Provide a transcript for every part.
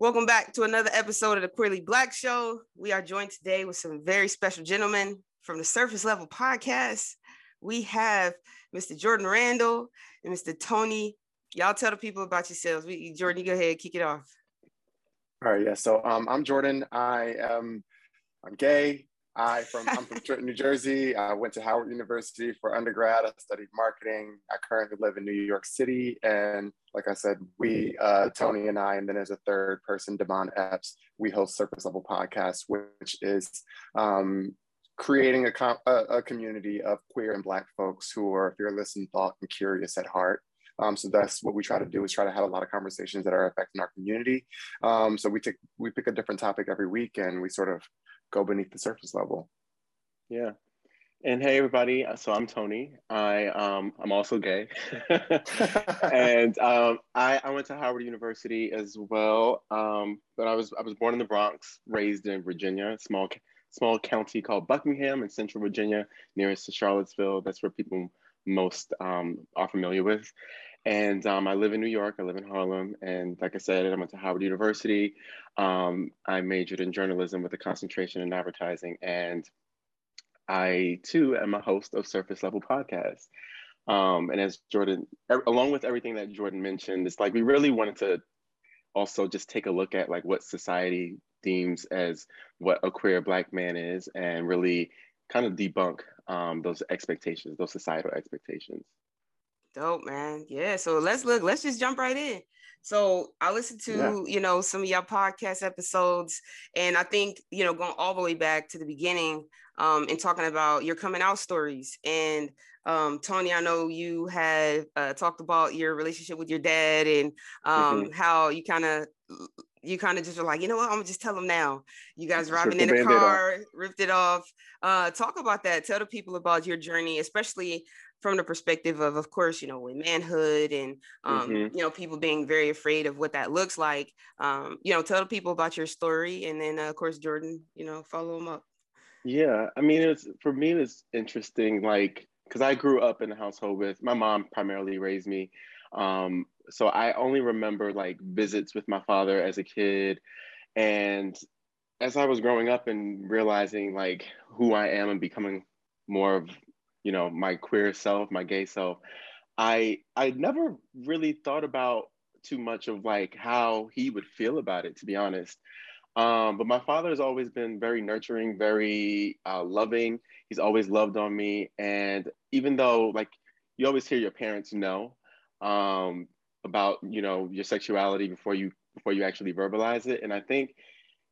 Welcome back to another episode of the Queerly Blax Show. We are joined today with some very special gentlemen from the Surface Level Podcast. We have Mr. Jordan Randall and Mr. Tony. Y'all tell the people about yourselves. We, Jordan, you go ahead, kick it off. All right, yeah. So um, I'm Jordan. I am I'm gay. I from I'm from Trenton, New Jersey. I went to Howard University for undergrad. I studied marketing. I currently live in New York City, and like I said, we uh, Tony and I, and then as a third person, Devon Epps. We host Surface Level Podcast, which is um, creating a, a, a, community of queer and Black folks who are fearless in thought and curious at heart. Um, so that's what we try to do is try to have a lot of conversations that are affecting our community. Um, so we take we pick a different topic every week, and we sort of go beneath the surface level. Yeah. And hey everybody, so I'm Tony. I um I'm also gay, and um, I I went to Howard University as well. Um, but I was I was born in the Bronx, raised in Virginia, small small county called Buckingham in Central Virginia, nearest to Charlottesville. That's where people most um, are familiar with. And um, I live in New York. I live in Harlem. And like I said, I went to Howard University. Um, I majored in journalism with a concentration in advertising. And I too am a host of Surface Level Podcast. Um, and as Jordan, along with everything that Jordan mentioned, it's like we really wanted to also just take a look at like what society deems as what a queer black man is and really kind of debunk um, those expectations, those societal expectations. Dope, man. Yeah. So let's look, let's just jump right in. So I listened to, yeah. you know, some of your podcast episodes, and I think, you know, going all the way back to the beginning um, and talking about your coming out stories. And um, Tony, I know you had uh, talked about your relationship with your dad and um, mm-hmm. how you kind of you kind of just were like, you know what, I'm gonna just tell them now. You guys riding in the car, ripped it off. Uh, talk about that. Tell the people about your journey, especially from the perspective of, of course, you know, with manhood and, um, mm-hmm. you know, people being very afraid of what that looks like. Um, you know, tell people about your story, and then, uh, of course, Jordan, you know, follow them up. Yeah, I mean, it's for me, it's interesting, like, because I grew up in a household with my mom primarily raised me. Um, so I only remember like visits with my father as a kid. And as I was growing up and realizing like who I am and becoming more of you know my queer self my gay self i i never really thought about too much of like how he would feel about it to be honest. Um, but my father has always been very nurturing very uh, loving. He's always loved on me. And even though like you always hear your parents know um, about you know your sexuality before you before you actually verbalize it. And i think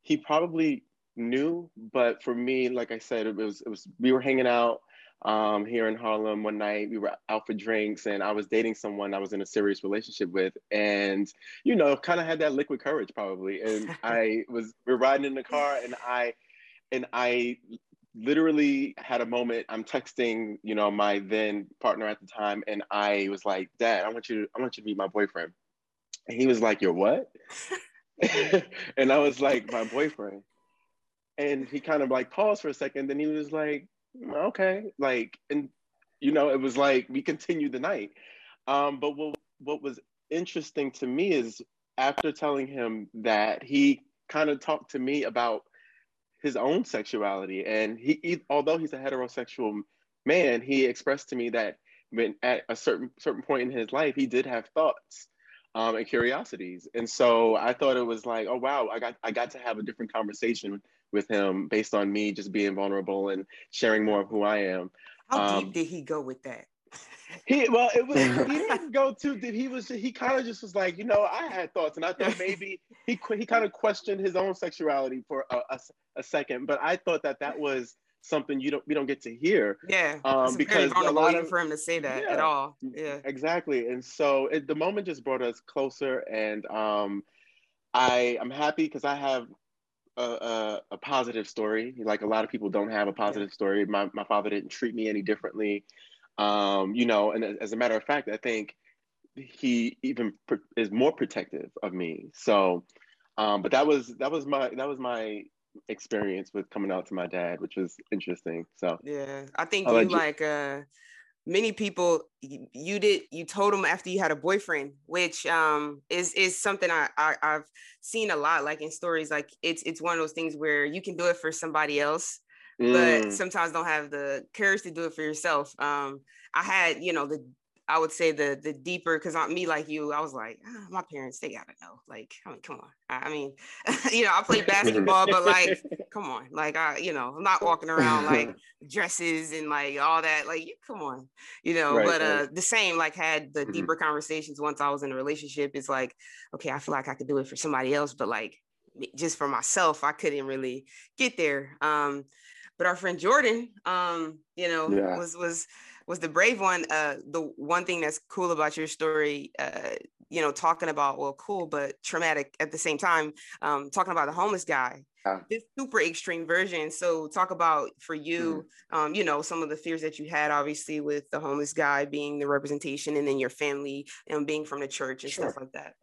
he probably knew but for me like i said it was it was we were hanging out um, here in Harlem one night. We were out for drinks, and I was dating someone I was in a serious relationship with, and you know, kind of had that liquid courage probably. And I was we are riding in the car, and I and I literally had a moment. I'm texting, you know, my then partner at the time, and I was like, "Dad, I want you to I want you to meet my boyfriend." And he was like, "You're what?" and I was like, "My boyfriend." And he kind of like paused for a second. Then he was like, okay. Like and you know it was like we continued the night. Um but what what was interesting to me is after telling him that he kind of talked to me about his own sexuality. And he, he, although he's a heterosexual man he expressed to me that when at a certain certain point in his life he did have thoughts um, and curiosities. And so i thought it was like oh wow i got i got to have a different conversation with him based on me just being vulnerable and sharing more of who I am. How um, deep did he go with that? He well, it was he didn't go too deep. He was he kind of just was like, you know, I had thoughts, and I thought maybe he he kind of questioned his own sexuality for a, a, a, second. But I thought that that was something you don't we don't get to hear. Yeah, um, because it's not a lot of, for him to say that yeah, at all. Yeah, exactly. And so it, the moment just brought us closer, and um, I I'm happy because I have a, a, a, positive story. Like a lot of people don't have a positive story. My, my father didn't treat me any differently. Um, you know, and as a matter of fact, I think he even is more protective of me. So, um, but that was that was my that was my experience with coming out to my dad, which was interesting. So yeah, I think you like uh many people you, did you told them after you had a boyfriend which um is is something I, I i've seen a lot like in stories like it's it's one of those things where you can do it for somebody else mm. but sometimes don't have the courage to do it for yourself um i had you know the I would say the the deeper because on me like you, I was like, oh, my parents they gotta know. Like, I mean, come on. I, mean, you know, I play basketball, but like, come on. Like, I you know, I'm not walking around like dresses and like all that. Like, you come on, you know. Right, but uh, the same like had the mm-hmm. deeper conversations once I was in a relationship. It's like, okay, I feel like I could do it for somebody else, but like just for myself, I couldn't really get there. Um, but our friend Jordan, um, you know, yeah. was was was the brave one. Uh, the one thing that's cool about your story, uh, you know, talking about well, cool but traumatic at the same time. Um, talking about the homeless guy, yeah. this super extreme version. So talk about for you, mm-hmm. um, you know, some of the fears that you had, obviously, with the homeless guy being the representation, and then your family and being from the church and sure. stuff like that.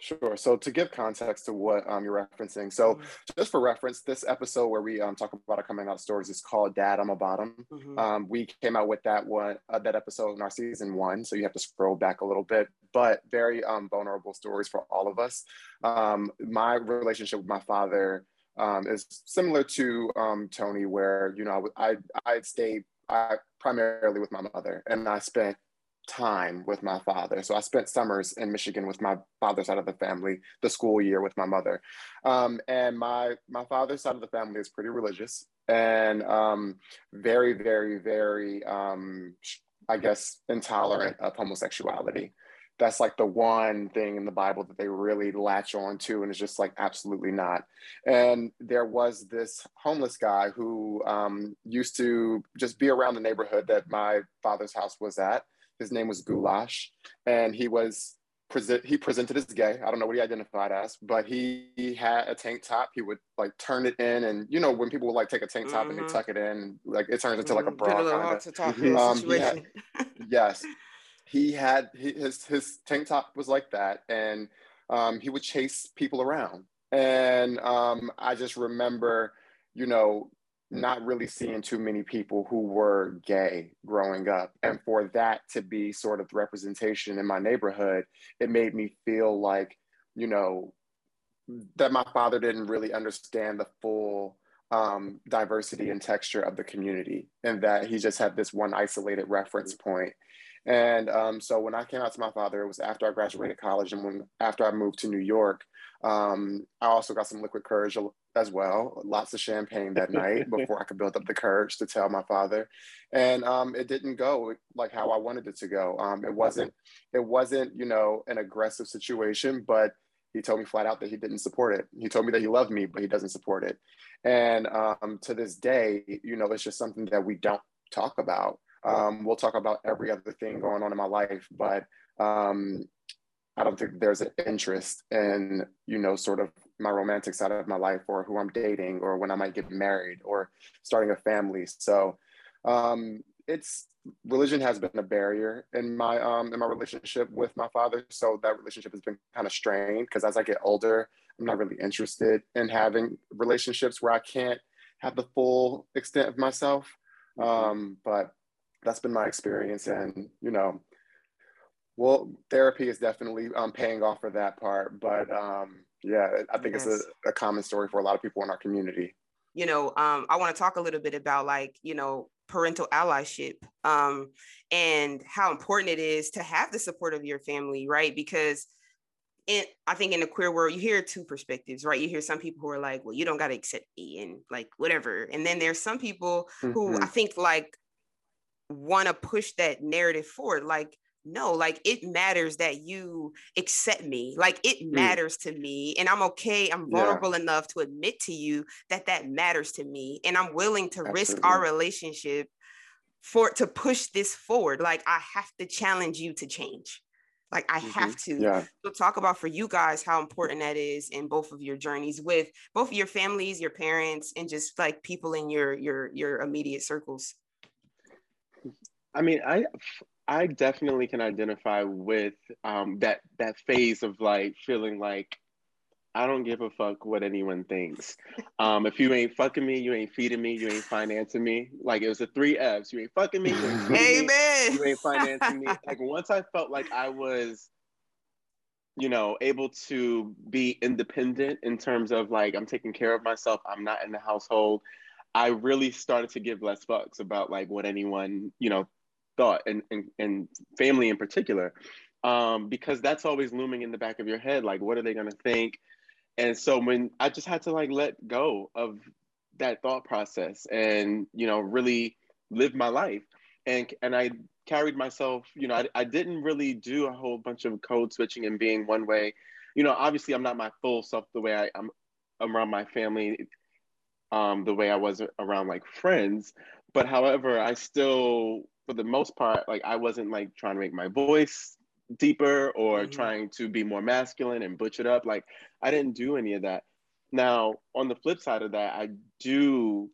Sure. So to give context to what um, you're referencing, so mm-hmm. just for reference, this episode where we um, talk about our coming out stories is called "Dad, I'm a Bottom." Mm-hmm. Um, we came out with that one, uh, that episode in our season one, so you have to scroll back a little bit. But very um, vulnerable stories for all of us. Um, my relationship with my father um, is similar to Tony, where you know I I stayed I, primarily with my mother, and I spent time with my father. So I spent summers in Michigan with my father's side of the family, the school year with my mother. Um, and my my father's side of the family is pretty religious and um, very, very, very, um, I guess, intolerant of homosexuality. That's like the one thing in the Bible that they really latch on to, and it's just like absolutely not. And there was this homeless guy who um, used to just be around the neighborhood that my father's house was at his name was Goulash, and he was present. He presented as gay. I don't know what he identified as, but he, he, had a tank top. He would like turn it in, and you know when people would like take a tank top mm-hmm. and they mm-hmm. tuck it in, like it turns into like a mm-hmm. bra. Um, he had, yes, he had he, his his tank top was like that, and um, he would chase people around. And um, I just remember, you know, not really seeing too many people who were gay growing up. And for that to be sort of the representation in my neighborhood, it made me feel like, you know, that my father didn't really understand the full um, diversity and texture of the community, and that he just had this one isolated reference point. And um, so when I came out to my father, it was after I graduated college, and when after I moved to New York, um, I also got some liquid courage as well. Lots of champagne that night before I could build up the courage to tell my father. And um, it didn't go like how I wanted it to go. Um, it wasn't, it wasn't, you know, an aggressive situation, but he told me flat out that he didn't support it. He told me that he loved me, but he doesn't support it. And um, to this day, you know, it's just something that we don't talk about. Um, we'll talk about every other thing going on in my life, but um, I don't think there's an interest in, you know, sort of my romantic side of my life or who I'm dating or when I might get married or starting a family. So um, it's religion has been a barrier in my um in my relationship with my father. So that relationship has been kind of strained because as I get older, I'm not really interested in having relationships where I can't have the full extent of myself. Mm-hmm. Um, but that's been my experience and you know well, therapy is definitely um, paying off for that part, but um, yeah, I think yes. it's a, a, common story for a lot of people in our community. You know, um, I want to talk a little bit about like you know parental allyship um, and how important it is to have the support of your family, right? Because in, I think in the queer world, you hear two perspectives, right? You hear some people who are like, well, you don't got to accept me and like whatever. And then there's some people mm-hmm. who I think like want to push that narrative forward. Like, no like it matters that you accept me like it mm. matters to me and i'm okay i'm vulnerable yeah. enough to admit to you that that matters to me and i'm willing to Absolutely. risk our relationship for to push this forward like i have to challenge you to change like i mm-hmm. have to yeah. so talk about for you guys how important that is in both of your journeys with both your families your parents and just like people in your your your immediate circles I mean, I I definitely can identify with um, that that phase of like feeling like I don't give a fuck what anyone thinks. Um, if you ain't fucking me, you ain't feeding me, you ain't financing me. Like it was the three F's. You ain't fucking me, you ain't Amen. Me, you ain't financing me. Like once I felt like I was, you know, able to be independent in terms of like I'm taking care of myself, I'm not in the household. I really started to give less fucks about like what anyone, you know, thought and, and, and family in particular. Um, because that's always looming in the back of your head. Like, what are they gonna think? and so when i just had to like let go of that thought process and you know really live my life and and i carried myself you know I, I didn't really do a whole bunch of code switching and being one way you know obviously i'm not my full self the way I, I'm around my family um, the way i was around like friends but however i still for the most part like i wasn't like trying to make my voice deeper or mm-hmm. trying to be more masculine and butch it up. Like I didn't do any of that. Now, on the flip side of that, I do,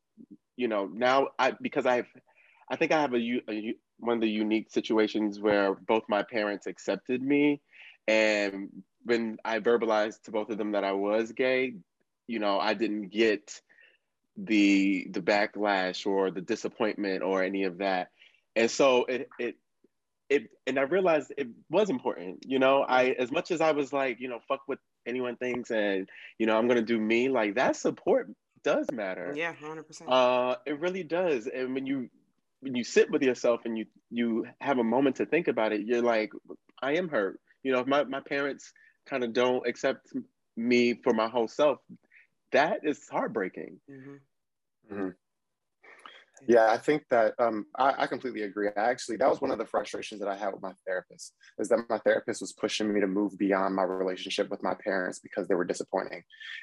you know, now I because I've, I think I have a, a one of the unique situations where both my parents accepted me, and when I verbalized to both of them that I was gay, you know, I didn't get the the backlash or the disappointment or any of that, and so it it it and I realized it was important. You know, I as much as I was like, you know, fuck what anyone thinks and you know, I'm gonna do me, like that support does matter. Yeah, hundred percent. Uh it really does. And when you when you sit with yourself and you you have a moment to think about it, you're like, I am hurt. You know, if my, my parents kind of don't accept me for my whole self, that is heartbreaking. Mm-hmm. Mm-hmm. Yeah, I think that um, I, I, completely agree. Actually, that was one of the frustrations that I had with my therapist is that my therapist was pushing me to move beyond my relationship with my parents because they were disappointing,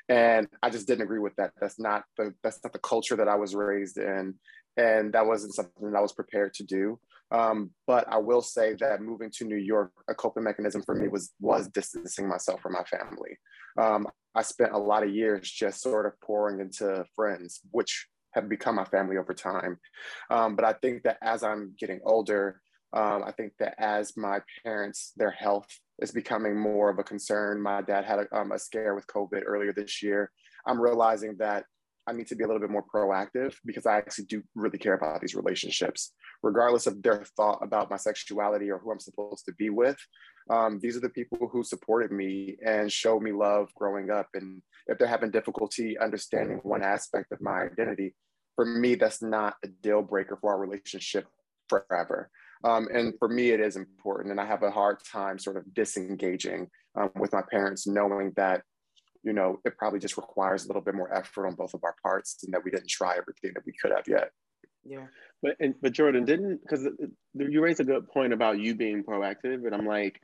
and I just didn't agree with that. That's not the that's not the culture that I was raised in, and that wasn't something that I was prepared to do. Um, but I will say that moving to New York, a coping mechanism for me was was distancing myself from my family. Um, I spent a lot of years just sort of pouring into friends, which have become my family over time. Um, but I think that as I'm getting older, um, I think that as my parents, their health is becoming more of a concern. My dad had a, um, a scare with COVID earlier this year. I'm realizing that I need to be a little bit more proactive because I actually do really care about these relationships, regardless of their thought about my sexuality or who I'm supposed to be with. Um, these are the people who supported me and showed me love growing up. And if they're having difficulty understanding one aspect of my identity, for me, that's not a deal breaker for our relationship forever. Um, and for me, it is important. And I have a hard time sort of disengaging um, with my parents, knowing that, you know, it probably just requires a little bit more effort on both of our parts and that we didn't try everything that we could have yet. Yeah. But, and, but Jordan didn't, because you raised a good point about you being proactive. And I'm like,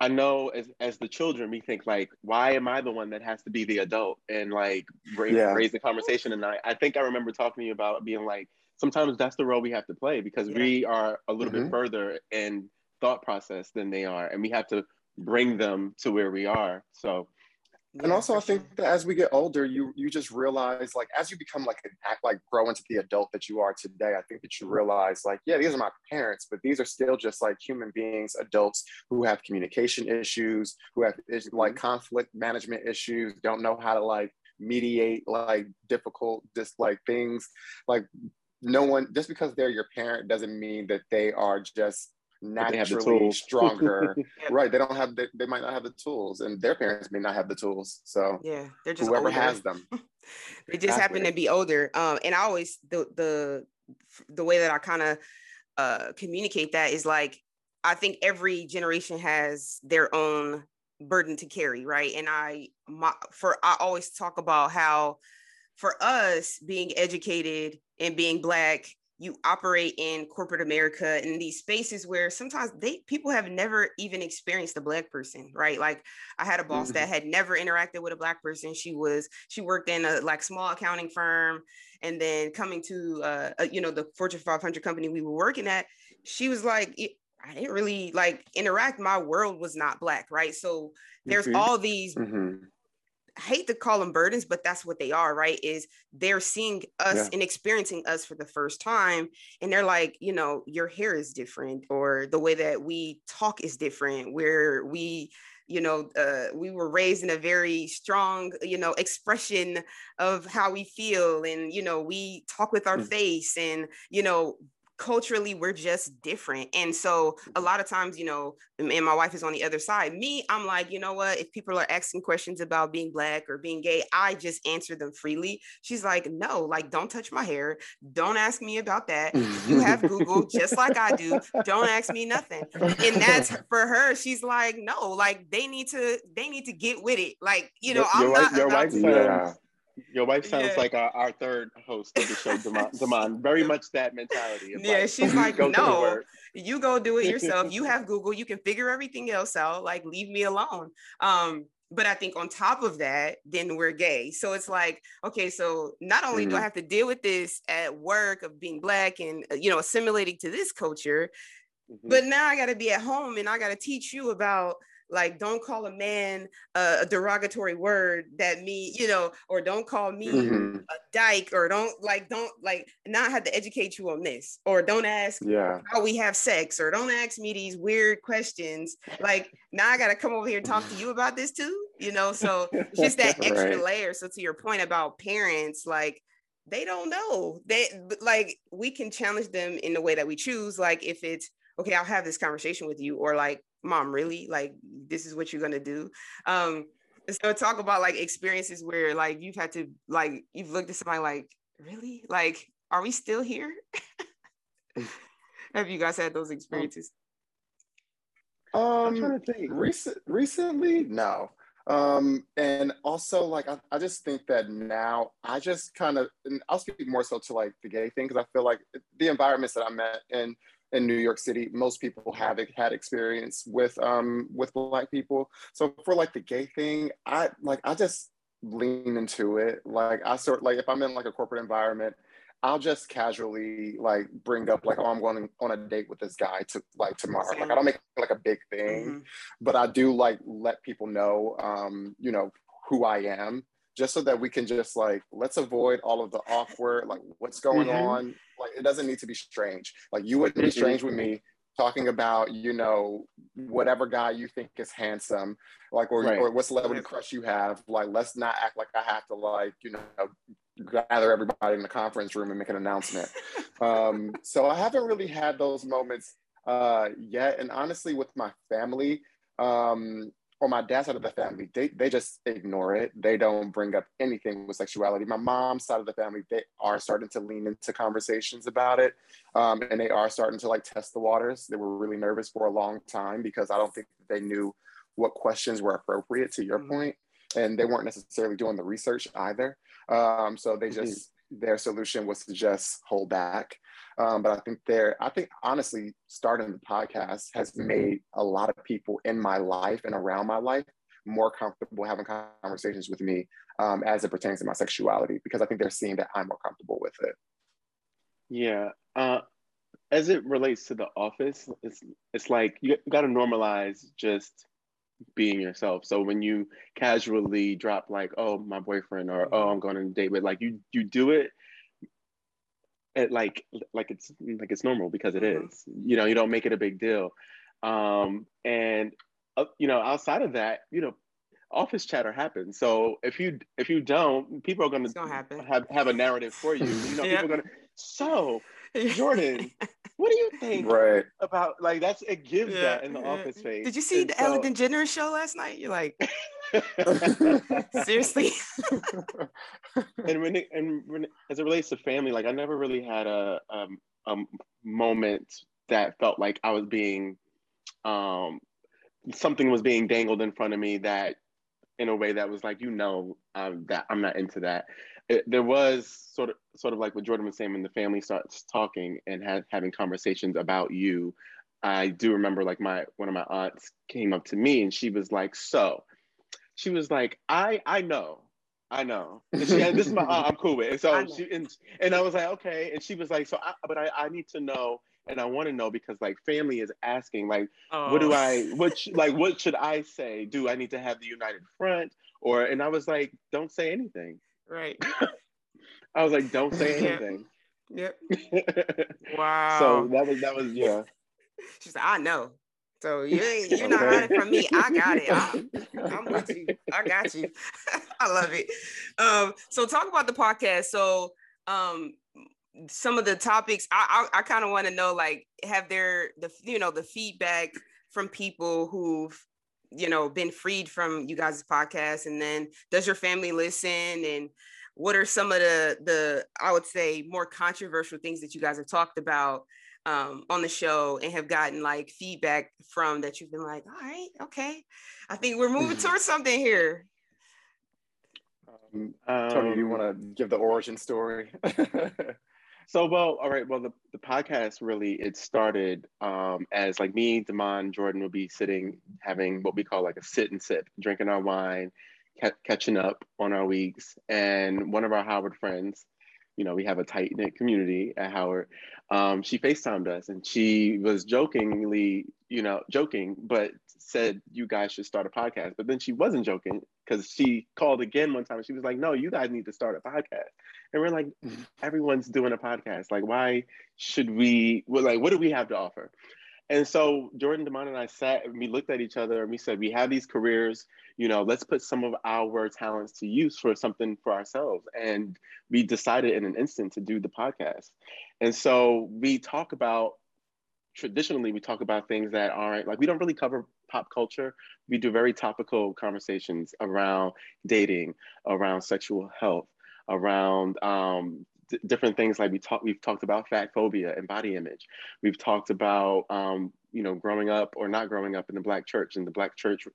I know as as the children, we think like, why am I the one that has to be the adult and like raise, yeah. raise the conversation? And I, I think I remember talking to you about being like, sometimes that's the role we have to play because yeah. we are a little mm-hmm. bit further in thought process than they are, and we have to bring them to where we are. So and also i think that as we get older you you just realize like as you become like an act like grow into the adult that you are today i think that you realize like yeah these are my parents but these are still just like human beings adults who have communication issues who have like mm-hmm. conflict management issues don't know how to like mediate like difficult just like things. Like no one just because they're your parent doesn't mean that they are just naturally stronger. right. They don't have, they, they might not have the tools and their parents may not have the tools. So yeah, they're just whoever older. has them. they just exactly. happen to be older. Um, and I always, the, the, the way that I kind of uh, communicate that is like, I think every generation has their own burden to carry. Right. And I, my, for, I always talk about how for us being educated and being black you operate in corporate America in these spaces where sometimes they people have never even experienced a black person, right? Like I had a boss mm-hmm. that had never interacted with a black person. She was she worked in a like small accounting firm, and then coming to uh, a, you know the Fortune 500 company we were working at, she was like. I didn't really like interact. My world was not black, right? So there's mm-hmm. all these mm-hmm hate to call them burdens, but that's what they are, right? Is they're seeing us yeah. and experiencing us for the first time. And they're like, you know, your hair is different, or the way that we talk is different, where we you know, uh, we were raised in a very strong, you know, expression of how we feel. And, you know, we talk with our mm. face and, you know, culturally we're just different. And so a lot of times you know and my wife is on the other side me i'm like you know what? If people are asking questions about being black or being gay i just answer them freely. She's like no like don't touch my hair. Don't ask me about that. You have google just like i do. Don't ask me nothing. And that's for her she's like no like they need to they need to get with it. Like you know your, i'm your not wife, your wife yeah your wife sounds yeah. like our, our third host of the show, Damon. Very much that mentality. Yeah, like, she's like, no, you go do it yourself. You have Google. You can figure everything else out. Like, leave me alone. Um, but I think on top of that, then we're gay. So it's like, okay, so not only mm-hmm. do I mm-hmm. have to deal with this at work of being black and uh, you know assimilating to this culture, mm-hmm. but now I got to be at home and I got to teach you about like don't call a man a, a derogatory word that me you know or don't call me mm-hmm. a dyke or don't like don't like not have to educate you on this or don't ask yeah. how we have sex or don't ask me these weird questions like now i gotta come over here and talk to you about this too you know so it's just that extra right. layer so to your point about parents like they don't know they like we can challenge them in the way that we choose like if it's okay i'll have this conversation with you or like mom really? Like this is what you're gonna do? Um so talk about like experiences where like you've had to like you've looked at somebody like really? Like are we still here? Have you guys had those experiences? Um I'm trying to think. Recent, recently no. Um and also like I, I just think that now i just kind of and i'll speak more so to like the gay thing because i feel like the environments that i'm at and in New York City, most people have had experience with um with black people. So for like the gay thing, I like I just lean into it. Like I sort like if I'm in like a corporate environment, I'll just casually like bring up like, oh, I'm going on a date with this guy to like tomorrow. Like I don't make like a big thing, mm-hmm. but I do like let people know, um, you know, who I am just so that we can just like let's avoid all of the awkward like what's going mm-hmm. on. Like it doesn't need to be strange. Like you wouldn't be strange with me talking about you know whatever guy you think is handsome like or, right. or what celebrity crush you have. Like let's not act like i have to like you know gather everybody in the conference room and make an announcement. Um, so i haven't really had those moments uh, yet. And honestly with my family um, on my dad's side of the family, they, they just ignore it. They don't bring up anything with sexuality. My mom's side of the family, they are starting to lean into conversations about it. Um, and they are starting to like test the waters. They were really nervous for a long time because I don't think they knew what questions were appropriate to your mm-hmm. point, And they weren't necessarily doing the research either. Um, so they mm-hmm. just, mm-hmm. their solution was to just hold back. Um, but I think there, I think honestly, starting the podcast has made a lot of people in my life and around my life more comfortable having conversations with me um, as it pertains to my sexuality because I think they're seeing that I'm more comfortable with it. Yeah. Uh, as it relates to the office, it's it's like you got to normalize just being yourself. So when you casually drop like, "Oh, my boyfriend," or "Oh, I'm going on a date with," like you you do it it, like like it's like it's normal because it mm-hmm. is. You know, you don't make it a big deal. Um, and uh, you know, outside of that, you know, office chatter happens. So if you if you don't, people are going to have have a narrative for you. You know, yep. people are going to. So Jordan, what do you think right. about like that's it gives yeah. that in the office space. Did you see and the so, Ellen DeGeneres show last night? You're like seriously. and when it, and when as it relates to family, like I never really had a um, a moment that felt like I was being um something was being dangled in front of me that in a way that was like you know um, that I'm not into that it, there was sort of sort of like what Jordan was saying when the family starts talking and had, having conversations about you. I do remember like my one of my aunts came up to me and she was like, "So," she was like, "I I know." I know. And, she, this is my aunt I'm cool with. And so she and, and I was like, okay. And she was like, so I, but I, I need to know and I want to know because like family is asking like oh. what do oh. I what sh- like what should I say? Do I need to have the united front or and I was like don't say anything. Right. I was like, don't say anything. Yep. wow. So that was that was yeah. She's like, I know. So you ain't you're not hiding from me. I got it. I, am with you. I got you. I love it. Um, so talk about the podcast. So um, some of the topics I I, I kind of want to know like have there the you know the feedback from people who've you know been freed from you guys' podcast, and then does your family listen and what are some of the the I would say more controversial things that you guys have talked about um, on the show and have gotten like feedback from that you've been like, all right, okay, I think we're moving towards something here. Um, Tony, do you want to um, give the origin story? so, well, all right. Well, the, the podcast really it started um, as like me, Damon, Jordan would be sitting having what we call like a sit and sip, drinking our wine, ca- catching up on our weeks, and one of our Howard friends you know, we have a tight knit community at Howard. Um, she FaceTimed us and she was jokingly, you know, joking, but said, you guys should start a podcast. But then she wasn't joking because she called again one time and she was like, no, you guys need to start a podcast. And we're like, everyone's doing a podcast. Like, why should we, like, what do we have to offer? And so Jordan Demond and I sat and we looked at each other and we said, we have these careers, you know, let's put some of our talents to use for something for ourselves. And we decided in an instant to do the podcast. And so we talk about, traditionally, we talk about things that aren't like, we don't really cover pop culture. We do very topical conversations around dating, around sexual health, around um, different things like we talk we've talked about fat phobia and body image. We've talked about um, you know growing up or not growing up in the black church and the black church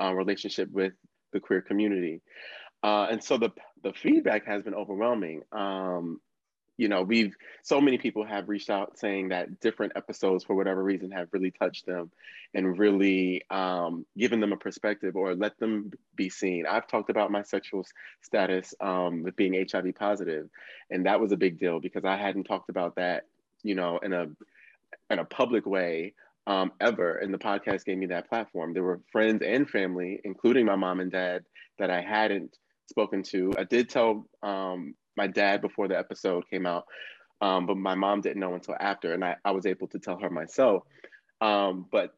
uh, relationship with the queer community. Uh, and so the the feedback has been overwhelming. Um, you know we've so many people have reached out saying that different episodes for whatever reason have really touched them and really um, given them a perspective or let them be seen. I've talked about my sexual status um, with being hiv positive and that was a big deal because i hadn't talked about that you know in a in a public way um, ever. And the podcast gave me that platform. There were friends and family including my mom and dad that i hadn't spoken to i did tell um, my dad before the episode came out, um, but my mom didn't know until after, and I, I was able to tell her myself. Um, but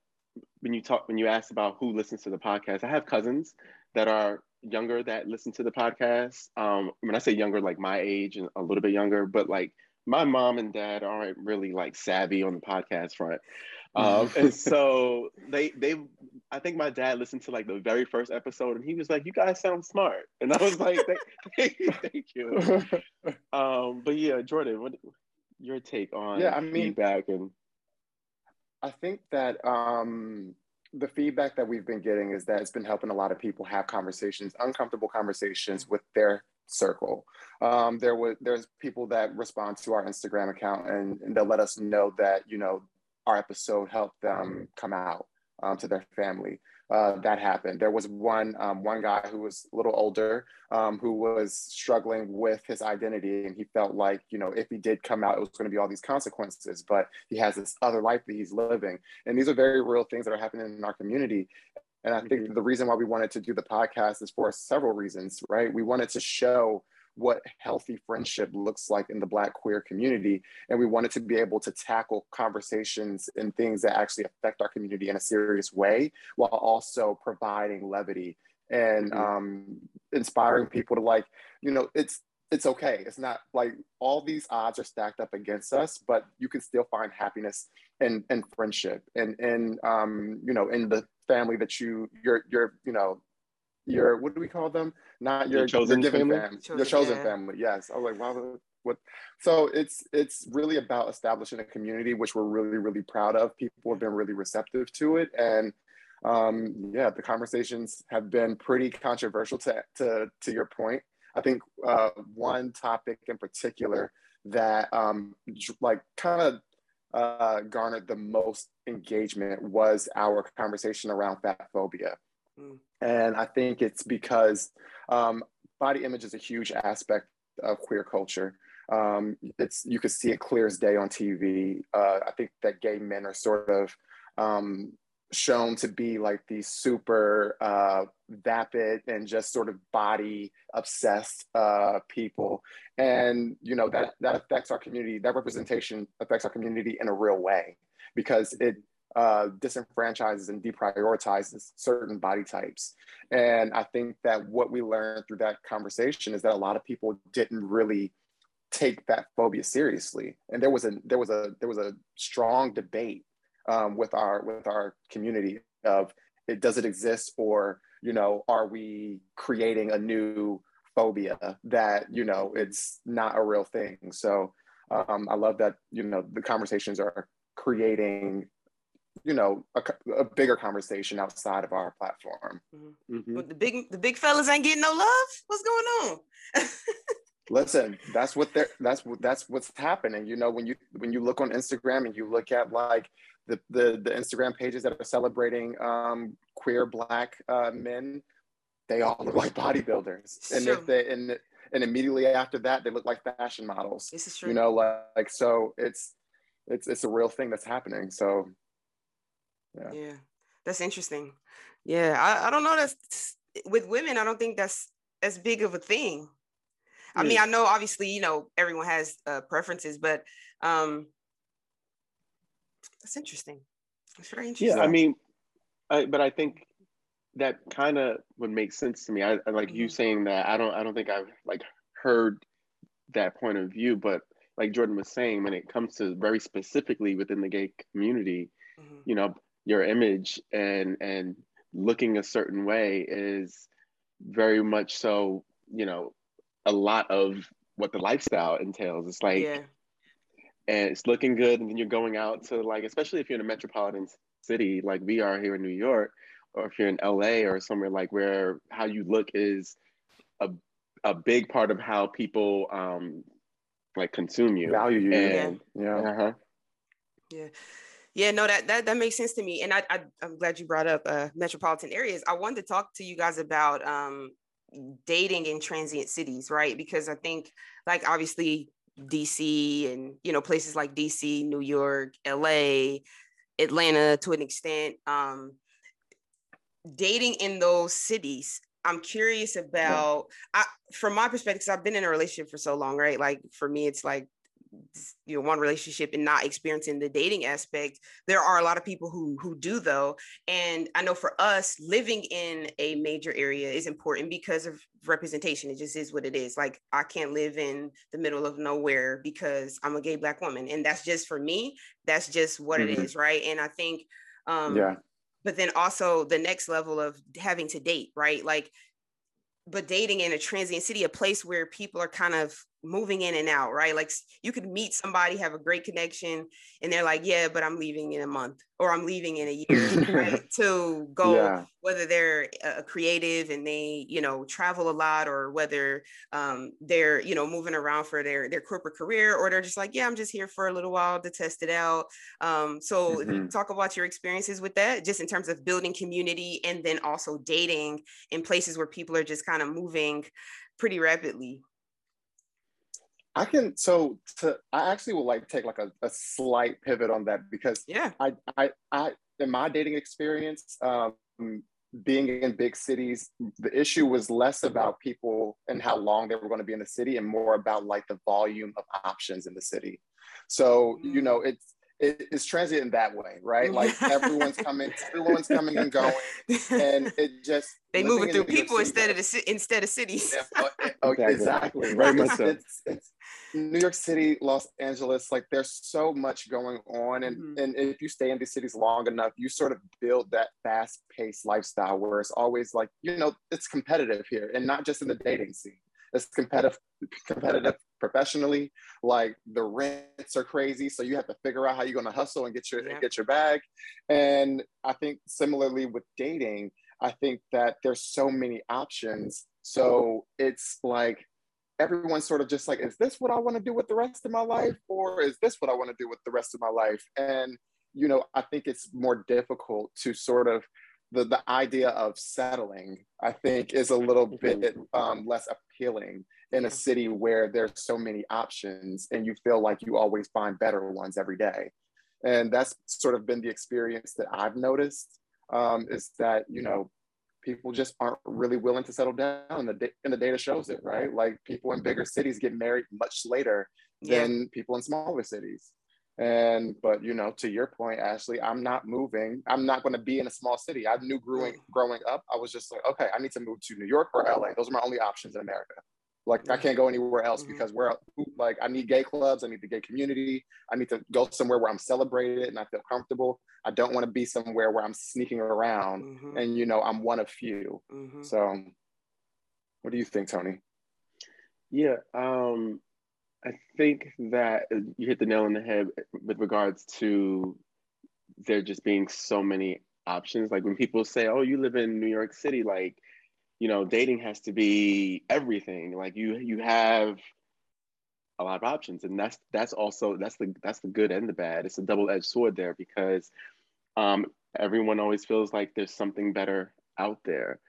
when you talk, when you ask about who listens to the podcast, I have cousins that are younger that listen to the podcast. Um, when I say younger, like my age and a little bit younger, but like my mom and dad aren't really like savvy on the podcast front. Um, and so they they I think my dad listened to like the very first episode and he was like, "You guys sound smart," and I was like, "Thank, thank you." Um, but yeah, Jordan, what your take on yeah, I mean, feedback and? I think that um, the feedback that we've been getting is that it's been helping a lot of people have conversations, uncomfortable conversations with their circle. Um, there was there's people that respond to our Instagram account and, and they'll let us know that you know our episode helped them come out um, to their family. Uh, that happened. There was one um, one guy who was a little older um, who was struggling with his identity, and he felt like you know if he did come out, it was going to be all these consequences. But he has this other life that he's living, and these are very real things that are happening in our community. And I think mm-hmm. the reason why we wanted to do the podcast is for several reasons, right? We wanted to show what healthy friendship looks like in the Black queer community. And we wanted to be able to tackle conversations and things that actually affect our community in a serious way while also providing levity and mm-hmm. um, inspiring people to like, you know, it's it's okay. It's not like all these odds are stacked up against us, but you can still find happiness and and friendship and and um, you know in the family that you you're you're you know your what do we call them? Not your, your chosen your family. family. Chosen, your chosen yeah. family. Yes. I was like, wow, what? So it's it's really about establishing a community, which we're really really proud of. People have been really receptive to it, and um, yeah, the conversations have been pretty controversial. To to to your point, I think uh, one topic in particular that um, like kind of uh, garnered the most engagement was our conversation around fat phobia. Mm. And I think it's because um, body image is a huge aspect of queer culture. Um, it's you can see it clear as day on TV. Uh, I think that gay men are sort of um, shown to be like these super uh, vapid and just sort of body obsessed uh, people, and you know that that affects our community. That representation affects our community in a real way because it uh, disenfranchises and deprioritizes certain body types. And I think that what we learned through that conversation is that a lot of people didn't really take that phobia seriously. And there was a there was a there was a strong debate um, with our with our community of it does it exist or you know are we creating a new phobia that you know it's not a real thing. So um, I love that you know the conversations are creating you know a, a, bigger conversation outside of our platform. Mm-hmm. Mm-hmm. the big the big fellas ain't getting no love? What's going on? Listen that's what they're that's what that's what's happening. You know when you when you look on instagram and you look at like the the, the instagram pages that are celebrating um, queer black uh, men they all look like bodybuilders. And if they and and immediately after that they look like fashion models. This is true. you know like, like so it's it's it's a real thing that's happening. So yeah. Yeah. That's interesting. Yeah i, I don't know that's with women i don't think that's as big of a thing. I mean i know obviously you know everyone has uh, preferences but um that's interesting. That's very interesting. Yeah i mean I, but i think that kind of would make sense to me. I, I like mm-hmm. you saying that i don't i don't think i've like heard that point of view but like jordan was saying when it comes to very specifically within the gay community mm-hmm. you know your image and and looking a certain way is very much so you know a lot of what the lifestyle entails. It's like yeah. and it's looking good and then you're going out to like especially if you're in a metropolitan city like we are here in new york or if you're in la or somewhere like where how you look is a, a big part of how people um like consume you. Value you and, yeah. yeah. Uh-huh. yeah yeah, no, that that that makes sense to me, and I, I am glad you brought up uh, metropolitan areas. I wanted to talk to you guys about um, dating in transient cities, right? Because I think, like, obviously DC and you know places like DC, New York, LA, Atlanta, to an extent, um, dating in those cities I'm curious about I from my perspective, because I've been in a relationship for so long, right? Like for me, it's like you know one relationship and not experiencing the dating aspect there are a lot of people who who do though. And i know for us living in a major area is important because of representation. It just is what it is. Like i can't live in the middle of nowhere because i'm a gay black woman. And that's just for me. That's just what mm-hmm. it is right? And i think um yeah. but then also the next level of having to date right? Like but dating in a transient city, a place where people are kind of moving in and out, right? Like you could meet somebody, have a great connection, and they're like, "Yeah, but I'm leaving in a month, or I'm leaving in a year," right? To go, yeah. whether they're a creative and they, you know, travel a lot, or whether um, they're, you know, moving around for their their corporate career, or they're just like, "Yeah, I'm just here for a little while to test it out." Um, so, mm-hmm. talk about your experiences with that, just in terms of building community, and then also dating in places where people are just kind of moving pretty rapidly. I can so to I actually will like take like a, a slight pivot on that because yeah I I I in my dating experience um being in big cities the issue was less about people and how long they were going to be in the city and more about like the volume of options in the city so you know mm. it's it's transient in that way, right? Like everyone's coming, everyone's coming and going, and it just they moving through people instead of the instead of cities. Yeah, oh, okay, exactly. Very much so. It's, it's, New York City, Los Angeles, like there's so much going on. And, mm-hmm. and if you stay in these cities long enough, you sort of build that fast paced lifestyle where it's always like, you know, it's competitive here and not just in the dating scene. It's competitive, competitive professionally. Like the rents are crazy. So you have to figure out how you're going to hustle and get your, yeah. get your bag. And I think similarly with dating, I think that there's so many options. So it's like, everyone's sort of just like, is this what I want to do with the rest of my life? Or is this what I want to do with the rest of my life? And, you know, I think it's more difficult to sort of, the, the idea of settling, I think, is a little mm-hmm. bit um, less appealing in a city where there's so many options and you feel like you always find better ones every day. And that's sort of been the experience that I've noticed um, is that, you know, people just aren't really willing to settle down and the, and the data shows it right like people in bigger cities get married much later than yeah. people in smaller cities And but you know, to your point, Ashley, I'm not moving. I'm not going to be in a small city. I knew growing mm. growing up, I was just like, okay, I need to move to New York or LA. Those are my only options in America. Like I can't go anywhere else mm-hmm. because we're like I need gay clubs, I need the gay community, I need to go somewhere where I'm celebrated and I feel comfortable. I don't want to be somewhere where I'm sneaking around mm-hmm. and you know I'm one of few. Mm-hmm. So, what do you think, Tony? Yeah, um, I think that you hit the nail on the head with regards to there just being so many options. Like when people say, "Oh, you live in New York City," like you know, dating has to be everything. Like you, you have a lot of options, and that's that's also that's the that's the good and the bad. It's a double edged sword there because um, everyone always feels like there's something better out there,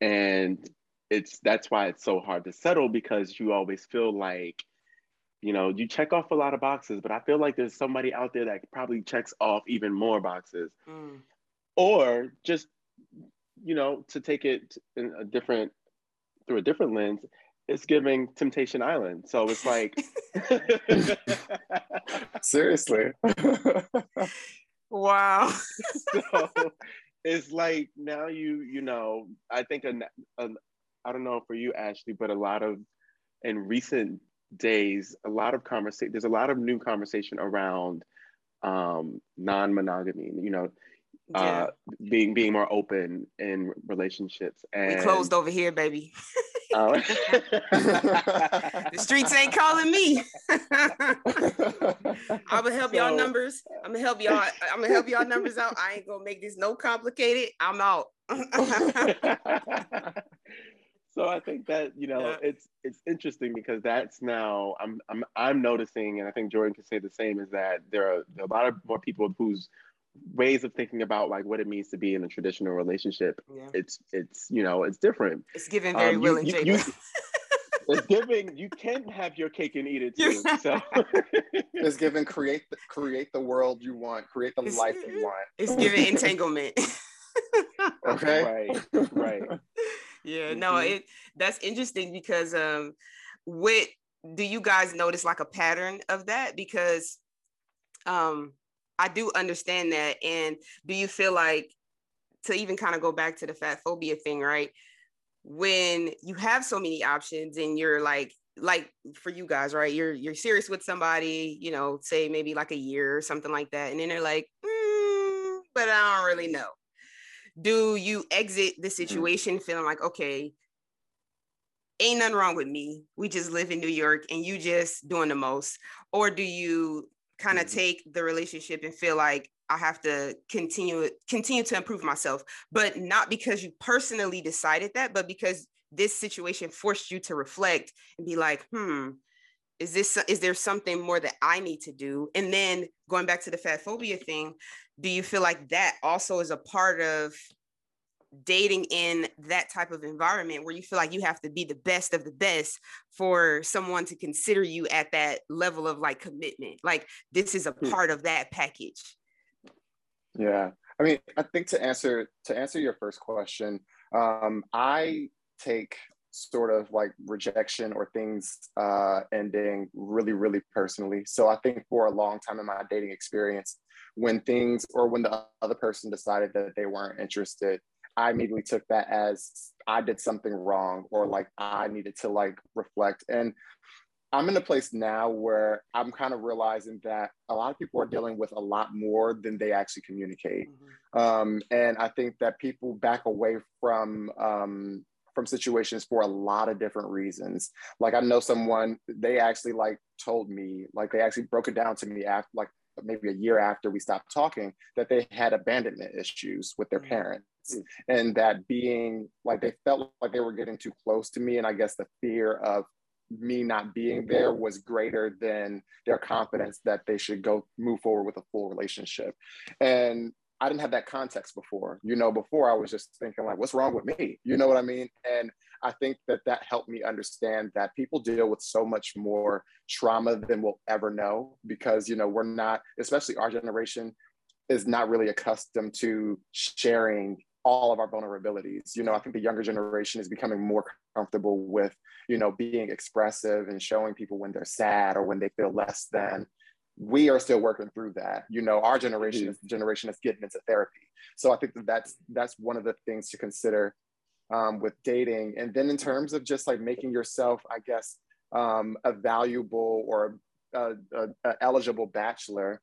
and it's that's why it's so hard to settle because you always feel like you know, you check off a lot of boxes, but I feel like there's somebody out there that probably checks off even more boxes. Mm. Or just, you know, to take it in a different, through a different lens, it's giving Temptation Island. So it's like, seriously. wow. so it's like now you, you know, I think, a, a, I don't know for you, Ashley, but a lot of, in recent days, a lot of conversation, there's a lot of new conversation around um, non-monogamy, you know, yeah. uh, being being more open in relationships. And we closed over here, baby. Oh. the streets ain't calling me. I'm gonna help so, y'all numbers. I'm gonna help y'all. I'm gonna help y'all numbers out. I ain't gonna make this no complicated. I'm out. so I think that you know yeah. it's it's interesting because that's now I'm I'm I'm noticing, and I think Jordan can say the same, is that there are, there are a lot of more people whose ways of thinking about like what it means to be in a traditional relationship. Yeah. It's it's you know it's different. It's given very um, willing. You, you, it's giving you can have your cake and eat it too. So it's giving. create the, create the world you want, create the it's, life you want. It's giving entanglement. okay. Right. Right yeah mm-hmm. no it that's interesting because um what do you guys notice like a pattern of that because um i do understand that. And do you feel like to even kind of go back to the fat phobia thing right? When you have so many options and you're like like for you guys right? You're you're serious with somebody you know say maybe like a year or something like that. And then they're like mm, but i don't really know. Do you exit the mm. situation feeling like okay ain't nothing wrong with me. We just live in new york and you just doing the most. Or do you kind of mm-hmm. take the relationship and feel like i have to continue continue to improve myself but not because you personally decided that but because this situation forced you to reflect and be like hmm is this is there something more that i need to do and then going back to the fat phobia thing do you feel like that also is a part of dating in that type of environment where you feel like you have to be the best of the best for someone to consider you at that level of like commitment like this is a hmm. part of that package yeah i mean i think to answer to answer your first question um i take sort of like rejection or things uh, ending really, really personally. So I think for a long time in my dating experience, when things or when the other person decided that they weren't interested, I immediately took that as I did something wrong or like I needed to like reflect. And I'm in a place now where I'm kind of realizing that a lot of people are dealing with a lot more than they actually communicate. Mm-hmm. Um, and I think that people back away from um, from situations for a lot of different reasons. Like I know someone, they actually like told me, like they actually broke it down to me after like maybe a year after we stopped talking, that they had abandonment issues with their mm. parents. And that being like they felt like they were getting too close to me. And I guess the fear of me not being there was greater than their confidence that they should go move forward with a full relationship. And I didn't have that context before. You know, before I was just thinking like, what's wrong with me? You know what I mean? And I think that that helped me understand that people deal with so much more trauma than we'll ever know because you know we're not, especially our generation, is not really accustomed to sharing all of our vulnerabilities. You know, I think the younger generation is becoming more comfortable with, you know, being expressive and showing people when they're sad or when they feel less than we are still working through that. You know, our generation is the generation that's getting into therapy. So I think that that's that's one of the things to consider um, with dating. And then in terms of just like making yourself, I guess, um, a valuable or a, a, a eligible bachelor,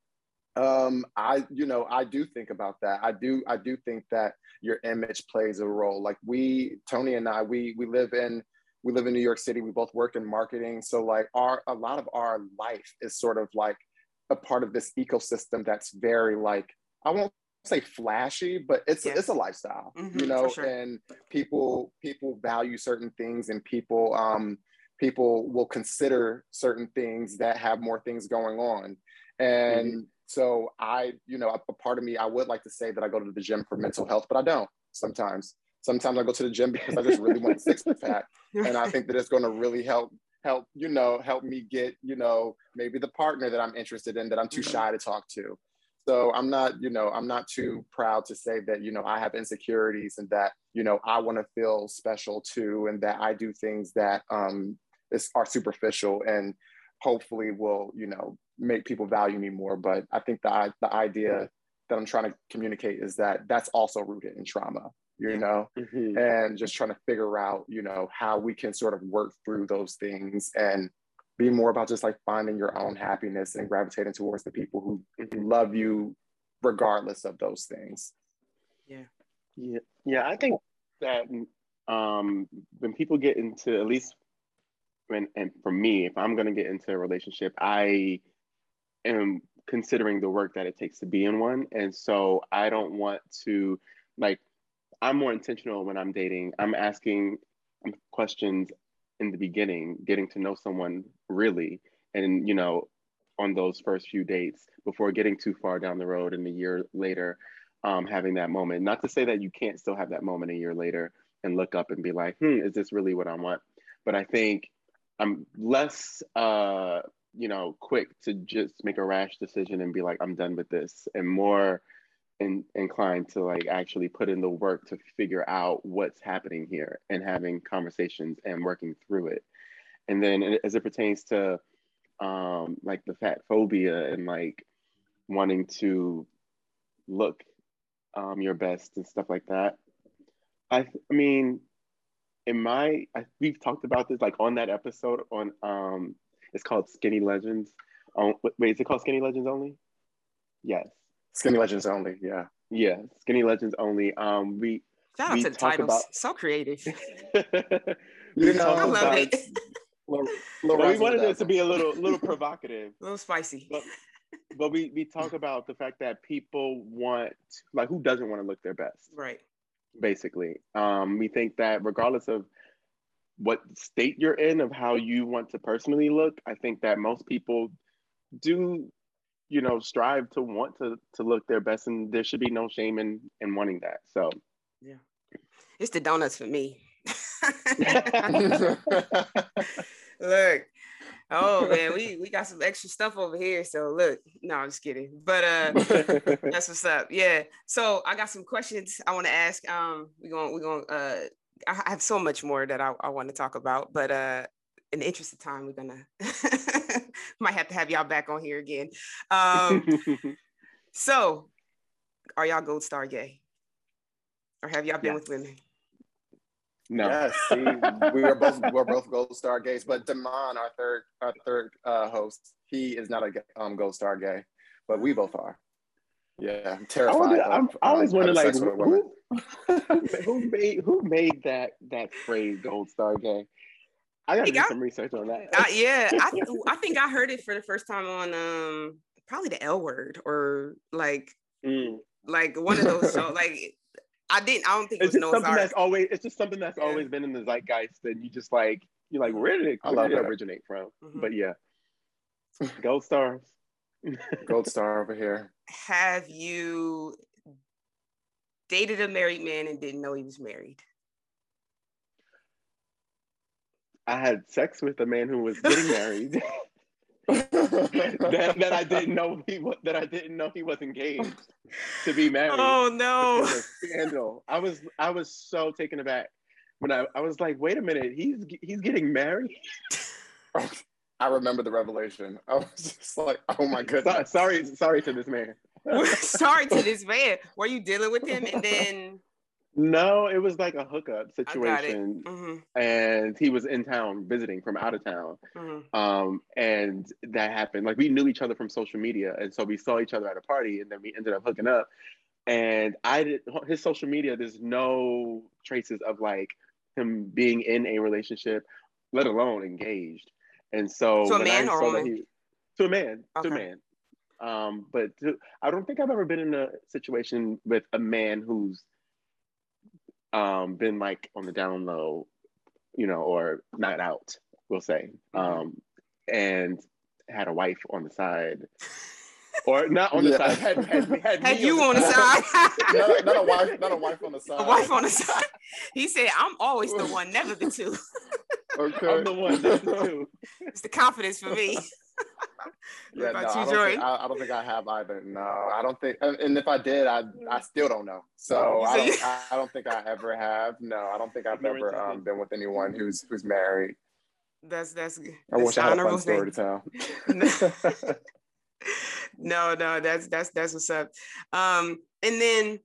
um, I you know I do think about that. I do I do think that your image plays a role. Like we, Tony and I, we we live in we live in New York City. We both work in marketing, so like our a lot of our life is sort of like a part of this ecosystem that's very like I won't say flashy, but it's yes. it's a lifestyle, mm-hmm, you know, sure. and people people value certain things and people um people will consider certain things that have more things going on. And mm-hmm. So I, you know, a, part of me, I would like to say that I go to the gym for mental health, but I don't sometimes. Sometimes I go to the gym because I just really want a six pack. And I think that it's going to really help help you know help me get you know maybe the partner that i'm interested in that i'm too mm-hmm. shy to talk to so i'm not you know i'm not too proud to say that you know i have insecurities and that you know i want to feel special too and that i do things that um is, are superficial and hopefully will you know make people value me more but i think the, the idea that i'm trying to communicate is that that's also rooted in trauma you know, mm-hmm. and just trying to figure out, you know, how we can sort of work through those things and be more about just like finding your own happiness and gravitating towards the people who love you regardless of those things. Yeah. Yeah. Yeah. I think that um, when people get into, at least when, and for me, if I'm going to get into a relationship, I am considering the work that it takes to be in one. And so I don't want to like I'm more intentional when I'm dating. I'm asking questions in the beginning, getting to know someone really, and you know, on those first few dates before getting too far down the road and a year later, um, having that moment. Not to say that you can't still have that moment a year later and look up and be like, hmm, is this really what I want? But I think I'm less, uh, you know, quick to just make a rash decision and be like, I'm done with this, and more in, inclined to like actually put in the work to figure out what's happening here and having conversations and working through it. And then as it pertains to um, like the fat phobia and like wanting to look um, your best and stuff like that. I, I mean, in my, I, we've talked about this like on that episode on, um, it's called Skinny Legends. Um, wait, is it called Skinny Legends only? Yes. Skinny Legends only, yeah. Yeah, Skinny Legends only. Um, we shout out to the titles, about... so creative. you know, I love it. Little, little well, we wanted it to be a little, little provocative, a little spicy. But, but we we talk about the fact that people want, like, who doesn't want to look their best, right? Basically, um, we think that regardless of what state you're in of how you want to personally look, I think that most people do you know strive to want to to look their best and there should be no shame in in wanting that. So. Yeah. It's the donuts for me. Look. Oh man we we got some extra stuff over here so look. No i'm just kidding. But uh that's what's up. Yeah. So i got some questions i want to ask. Um we're gonna we're gonna uh I have so much more that I, I want to talk about, but uh, in the interest of time, we're gonna might have to have y'all back on here again. Um, so, are y'all gold star gay, or have y'all been yes. with women? No. Yes, see, we are both we're both gold star gays, but Damon, our third our third uh, host, he is not a um, gold star gay, but we both are. Yeah, I'm terrified. I, wonder, of, I always wonder, like, who, who made who made that that phrase "gold star gay"? I gotta do some research on that. Uh, yeah, I, I think I heard it for the first time on um probably the L word or like mm. like one of those shows. Like I didn't. I don't think it's it was just something that's always. It's just something that's yeah. always been in the zeitgeist, and you just like you're like, where did it, where did it originate from? Mm-hmm. But yeah, gold stars. gold star over here. Have you dated a married man and didn't know he was married? I had sex with a man who was getting married. that, that I didn't know he was, that I didn't know he was engaged to be married. Oh no! Scandal. I was I was so taken aback when I, I was like, wait a minute, he's he's getting married. I remember the revelation. I was just like, oh my goodness. sorry, sorry to this man. sorry to this man. Were you dealing with him and then no, it was like a hookup situation, mm-hmm. and he was in town visiting from out of town, mm-hmm. um, and that happened. Like we knew each other from social media, and so we saw each other at a party, and then we ended up hooking up. And I did his social media. There's no traces of like him being in a relationship, let alone engaged. And so, to a man or woman? He, to a man, okay. to a man. Um, but to, I don't think I've ever been in a situation with a man who's um, been like on the down low, you know, or not out, we'll say, mm-hmm. um, and had a wife on the side. Or not on the yeah. side. Had, had, had, had you on the, side. not, not, a wife, not a wife on the side. A wife on the side. He said, "I'm always the one, never the two. okay, I'm the one, never the. It's the confidence for me. yeah, no, you, I, don't think, I, I, don't think I have either. No, I don't think. And if I did, I I still don't know. So I don't, I don't think I ever have. No, I don't think I've ever um, been with anyone who's who's married. That's that's. that's I wish I had a fun story to tell. no, no, that's that's that's what's up. Um, and then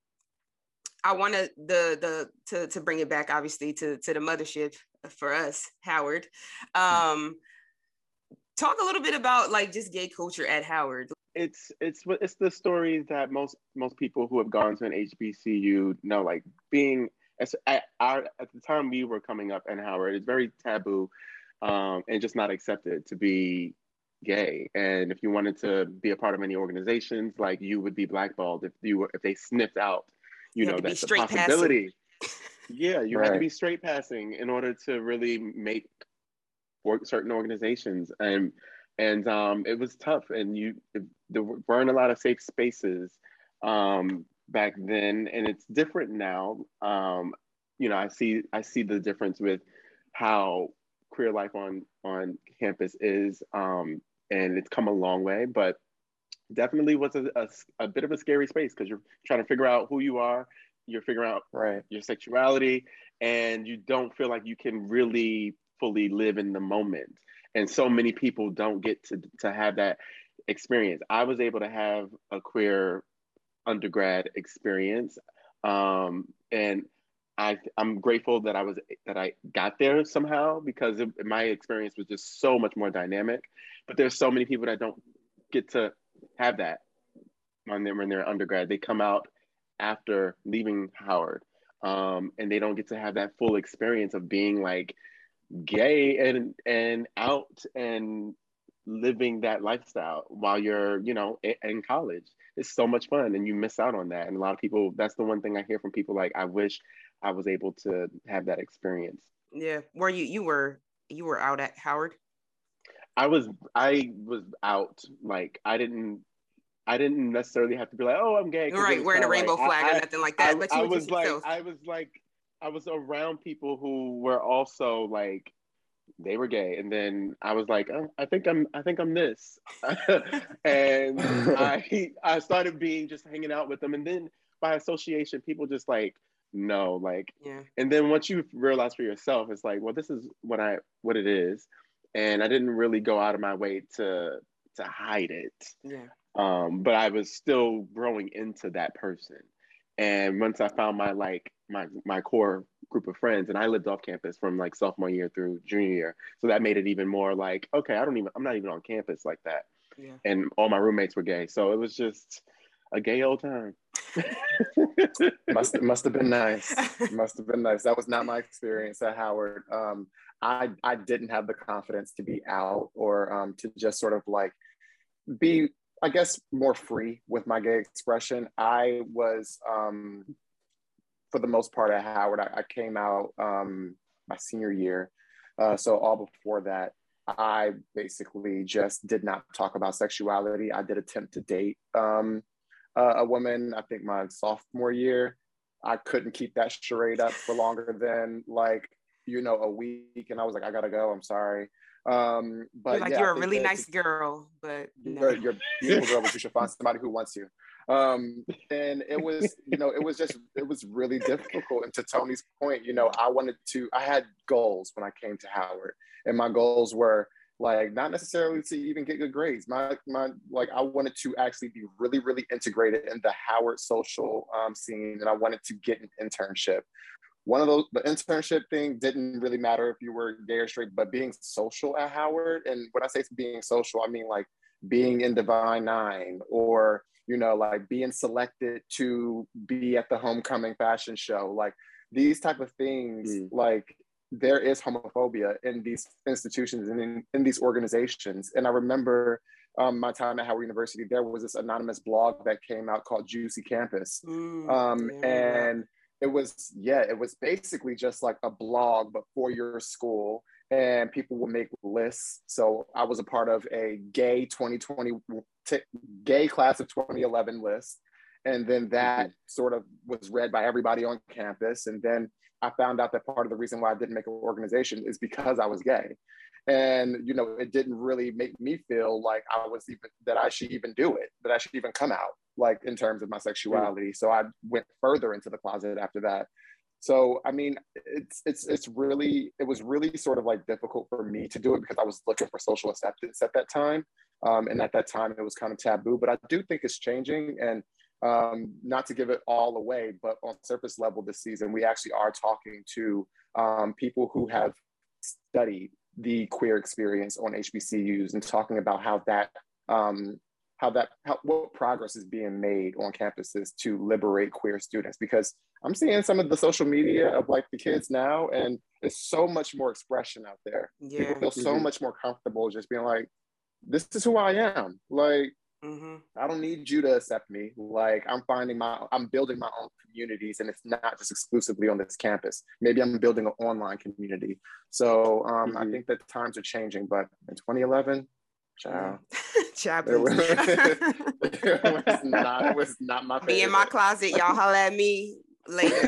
I wanted the the to to bring it back, obviously, to to the mothership for us, Howard. Um, talk a little bit about like just gay culture at Howard. It's it's it's the stories that most most people who have gone to an HBCU know, like being at our at the time we were coming up in Howard, it's very taboo um, and just not accepted to be gay. And if you wanted to be a part of any organizations, like you would be blackballed if you were if they sniffed out, you, you know, that's a possibility. yeah, you right. had to be straight passing in order to really make work certain organizations. And and um, it was tough and you there weren't a lot of safe spaces um, back then. And it's different now. Um, you know i see i see the difference with how queer life on on campus is um, and it's come a long way but definitely was a, a, a bit of a scary space because you're trying to figure out who you are you're figuring out right. your sexuality and you don't feel like you can really fully live in the moment. And so many people don't get to, to have that experience. I was able to have a queer undergrad experience. Um, and I, I'm grateful that I was that I got there somehow because it, my experience was just so much more dynamic. But there's so many people that don't get to have that when they're in their undergrad. They come out after leaving Howard, um, and they don't get to have that full experience of being like gay and and out and living that lifestyle while you're you know in college. It's so much fun and you miss out on that. And a lot of people that's the one thing i hear from people like i wish i was able to have that experience. Yeah. Were you you were you were out at howard? I was i was out like i didn't I didn't necessarily have to be like, oh, I'm gay. Right, wearing a rainbow like, flag I, or nothing like that. I, but I was like, I was like, I was around people who were also like they were gay and then I was like oh, I think I'm I think I'm this and I I started being just hanging out with them and then by association people just like no like yeah and then once you realize for yourself it's like well this is what I what it is and I didn't really go out of my way to to hide it yeah um but I was still growing into that person and once I found my like my my core group of friends, and I lived off campus from like sophomore year through junior year, so that made it even more like okay, I don't even I'm not even on campus like that, yeah. and all my roommates were gay, so it was just a gay old time. must must have been nice. Must have been nice. That was not my experience at Howard. Um, I I didn't have the confidence to be out or um, to just sort of like be I guess more free with my gay expression. I was um, for the most part at Howard. I, I came out um, my senior year, uh, so all before that, I basically just did not talk about sexuality. I did attempt to date um, a woman. I think my sophomore year. I couldn't keep that charade up for longer than like you know a week, and I was like, I gotta go. I'm sorry. Um, but like yeah, you're a really nice girl, but no. you're, you're a beautiful girl, but you should find somebody who wants you. Um, and it was, you know, it was just, it was really difficult. And to Tony's point, you know, I wanted to, I had goals when I came to Howard, and my goals were like not necessarily to even get good grades. My my like I wanted to actually be really really integrated in the Howard social um, scene, and I wanted to get an internship. One of those the internship thing didn't really matter if you were gay or straight, but being social at Howard, and when I say being social, I mean like being in Divine Nine or you know like being selected to be at the homecoming fashion show, like these type of things, mm. like there is homophobia in these institutions and in, in these organizations. And I remember um, my time at Howard University, there was this anonymous blog that came out called Juicy Campus. Mm, um, yeah. And it was, yeah, it was basically just like a blog, but for your school. And people would make lists. So I was a part of a gay 2020, t- gay class of 2011 list. And then that mm-hmm. sort of was read by everybody on campus. And then I found out that part of the reason why I didn't make an organization is because I was gay. And, you know, it didn't really make me feel like I was even, that I should even do it, that I should even come out, like in terms of my sexuality. So I went further into the closet after that. So, I mean, it's, it's, it's really, it was really sort of like difficult for me to do it because I was looking for social acceptance at that time. Um, and at that time, it was kind of taboo, but I do think it's changing. And um, not to give it all away, but on surface level this season, we actually are talking to um, people who have studied the queer experience on HBCUs and talking about how that um, how that how, what progress is being made on campuses to liberate queer students because i'm seeing some of the social media of like the kids now and there's so much more expression out there yeah. people feel so mm-hmm. much more comfortable just being like this is who i am like Mm-hmm. I don't need you to accept me. Like I'm finding my, I'm building my own communities, and it's not just exclusively on this campus. Maybe I'm building an online community. So um, mm-hmm. I think that times are changing. But in 2011, child, child, it was, it was not, it was not my. Favorite. Be in my closet, y'all holler at me later.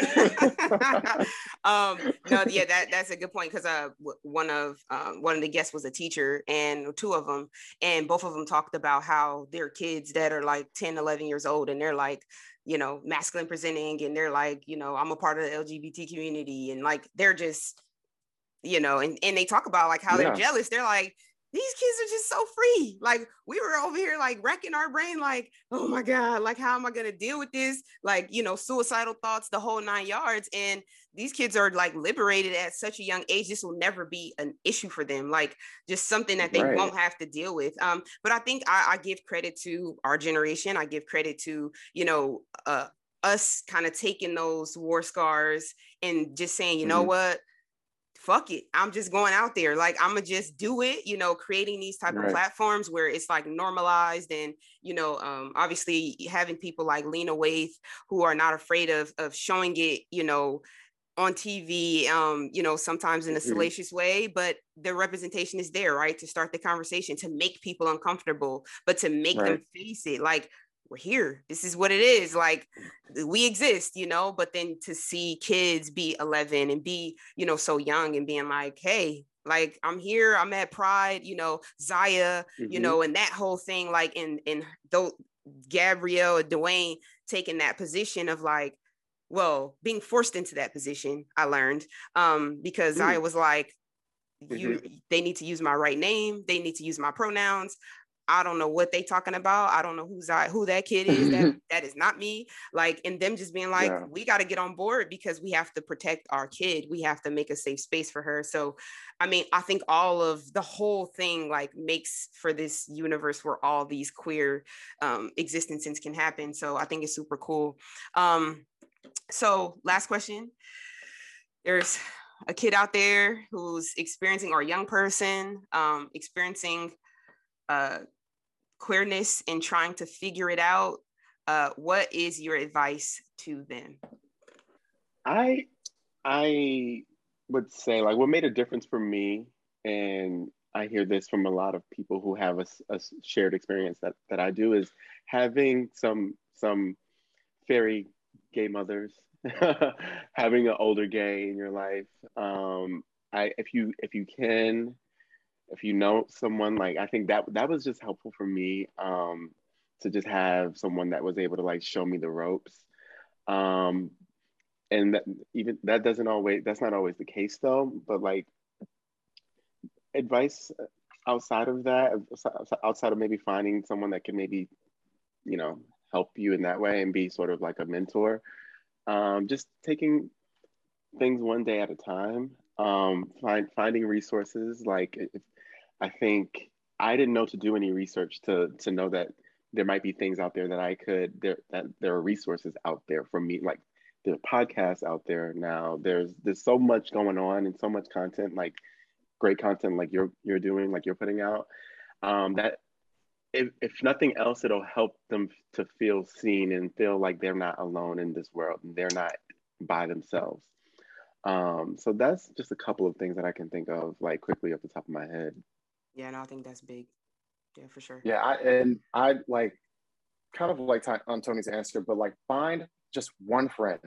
um, no, yeah, that that's a good point because uh, one of um, one of the guests was a teacher, and two of them, and both of them talked about how their kids that are like 10, 11 years old, and they're like, you know, masculine presenting, and they're like, you know, I'm a part of the LGBT community, and like they're just, you know, and and they talk about like how yeah. they're jealous. They're like, these kids are just so free. Like we were over here like wrecking our brain, like, oh my God, like how am I gonna deal with this? Like, you know, suicidal thoughts, the whole nine yards. And these kids are like liberated at such a young age. This will never be an issue for them, like just something that they right. won't have to deal with. Um, but I think I, I give credit to our generation. I give credit to, you know, uh us kind of taking those war scars and just saying, you mm-hmm. know what, fuck it i'm just going out there like i'm gonna just do it you know creating these type right. of platforms where it's like normalized and you know um, obviously having people like lena waithe who are not afraid of of showing it you know on tv um you know sometimes in a mm-hmm. salacious way but the representation is there right to start the conversation to make people uncomfortable but to make right. them face it like we're here. This is what it is. Like we exist, you know, but then to see kids be 11 and be, you know, so young and being like, hey, like I'm here, I'm at Pride, you know, Zaya, mm-hmm. you know, and that whole thing, like in in though Gabrielle Dwyane taking that position of like, well, being forced into that position, I learned. Um, because I was like, you mm-hmm. they need to use my right name, they need to use my pronouns. I don't know what they talking about. I don't know who's I, who that kid is. that, that is not me. Like, and them just being like, yeah. we got to get on board because we have to protect our kid. We have to make a safe space for her. So, I mean, I think all of the whole thing like makes for this universe where all these queer um, existences can happen. So I think it's super cool. Um, so last question. There's a kid out there who's experiencing or a young person um, experiencing uh, queerness and trying to figure it out, uh, what is your advice to them? I I would say like what made a difference for me, and I hear this from a lot of people who have a, a shared experience that that I do is having some some very gay mothers, having an older gay in your life. Um, I if you if you can if you know someone like i think that that was just helpful for me um to just have someone that was able to like show me the ropes um and that even that doesn't always that's not always the case though but like advice outside of that, outside of maybe finding someone that can maybe, you know, help you in that way and be sort of like a mentor, um, just taking things one day at a time. Um, find finding resources. Like if, I think I didn't know to do any research to to know that there might be things out there that I could there that there are resources out there for me. Like there are podcasts out there now. There's there's so much going on and so much content like great content like you're you're doing like you're putting out um, that if, if nothing else it'll help them to feel seen and feel like they're not alone in this world. And they're not by themselves. Um, so that's just a couple of things that I can think of like quickly off the top of my head yeah no I think that's big yeah, for sure. Yeah, I, and I like kind of like on Tony's answer, but like find just one friend,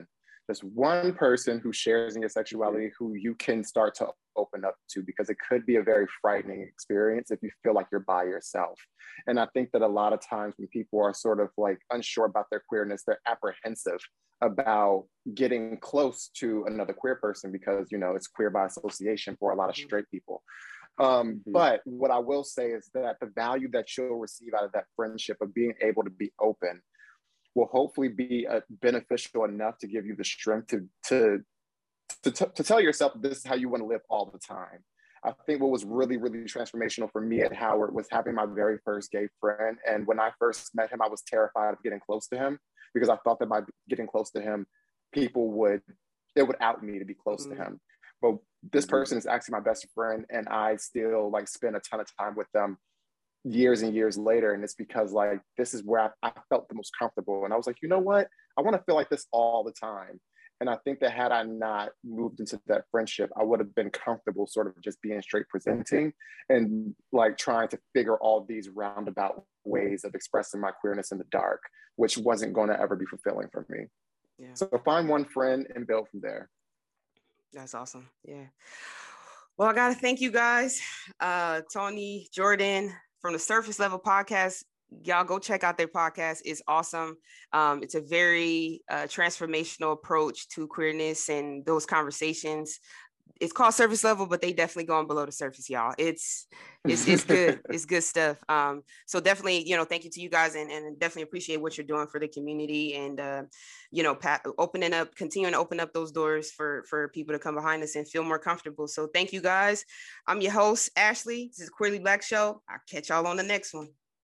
just one person who shares in your sexuality who you can start to open up to because it could be a very frightening experience if you feel like you're by yourself. And I think that a lot of times when people are sort of like unsure about their queerness, they're apprehensive about getting close to another queer person because you know it's queer by association for a lot of mm-hmm. straight people um, mm-hmm. But what I will say is that the value that you'll receive out of that friendship of being able to be open will hopefully be uh, beneficial enough to give you the strength to, to, to, t- to tell yourself this is how you want to live all the time. I think what was really, really transformational for me at Howard was having my very first gay friend. And when I first met him, I was terrified of getting close to him because I thought that by getting close to him, people would, it would out me to be close mm-hmm. to him but this mm-hmm. person is actually my best friend and i still like spend a ton of time with them years and years later and it's because like this is where I, I, felt the most comfortable and i was like you know what i want to feel like this all the time and i think that had i not moved into that friendship i would have been comfortable sort of just being straight presenting and like trying to figure all these roundabout ways of expressing my queerness in the dark which wasn't going to ever be fulfilling for me yeah. so find one friend and build from there that's awesome. Yeah. Well, I got to thank you guys, uh, Tony, Jordan from the Surface Level Podcast. Y'all go check out their podcast. It's awesome. Um, it's a very uh, transformational approach to queerness and those conversations it's called surface level, but they definitely going below the surface, y'all. It's it's it's good. it's good stuff. Um, so definitely, you know, thank you to you guys and, and definitely appreciate what you're doing for the community and uh, you know, pat, opening up, continuing to open up those doors for for people to come behind us and feel more comfortable. So thank you guys. I'm your host, Ashley. This is Queerly Blax Show. I'll catch y'all on the next one.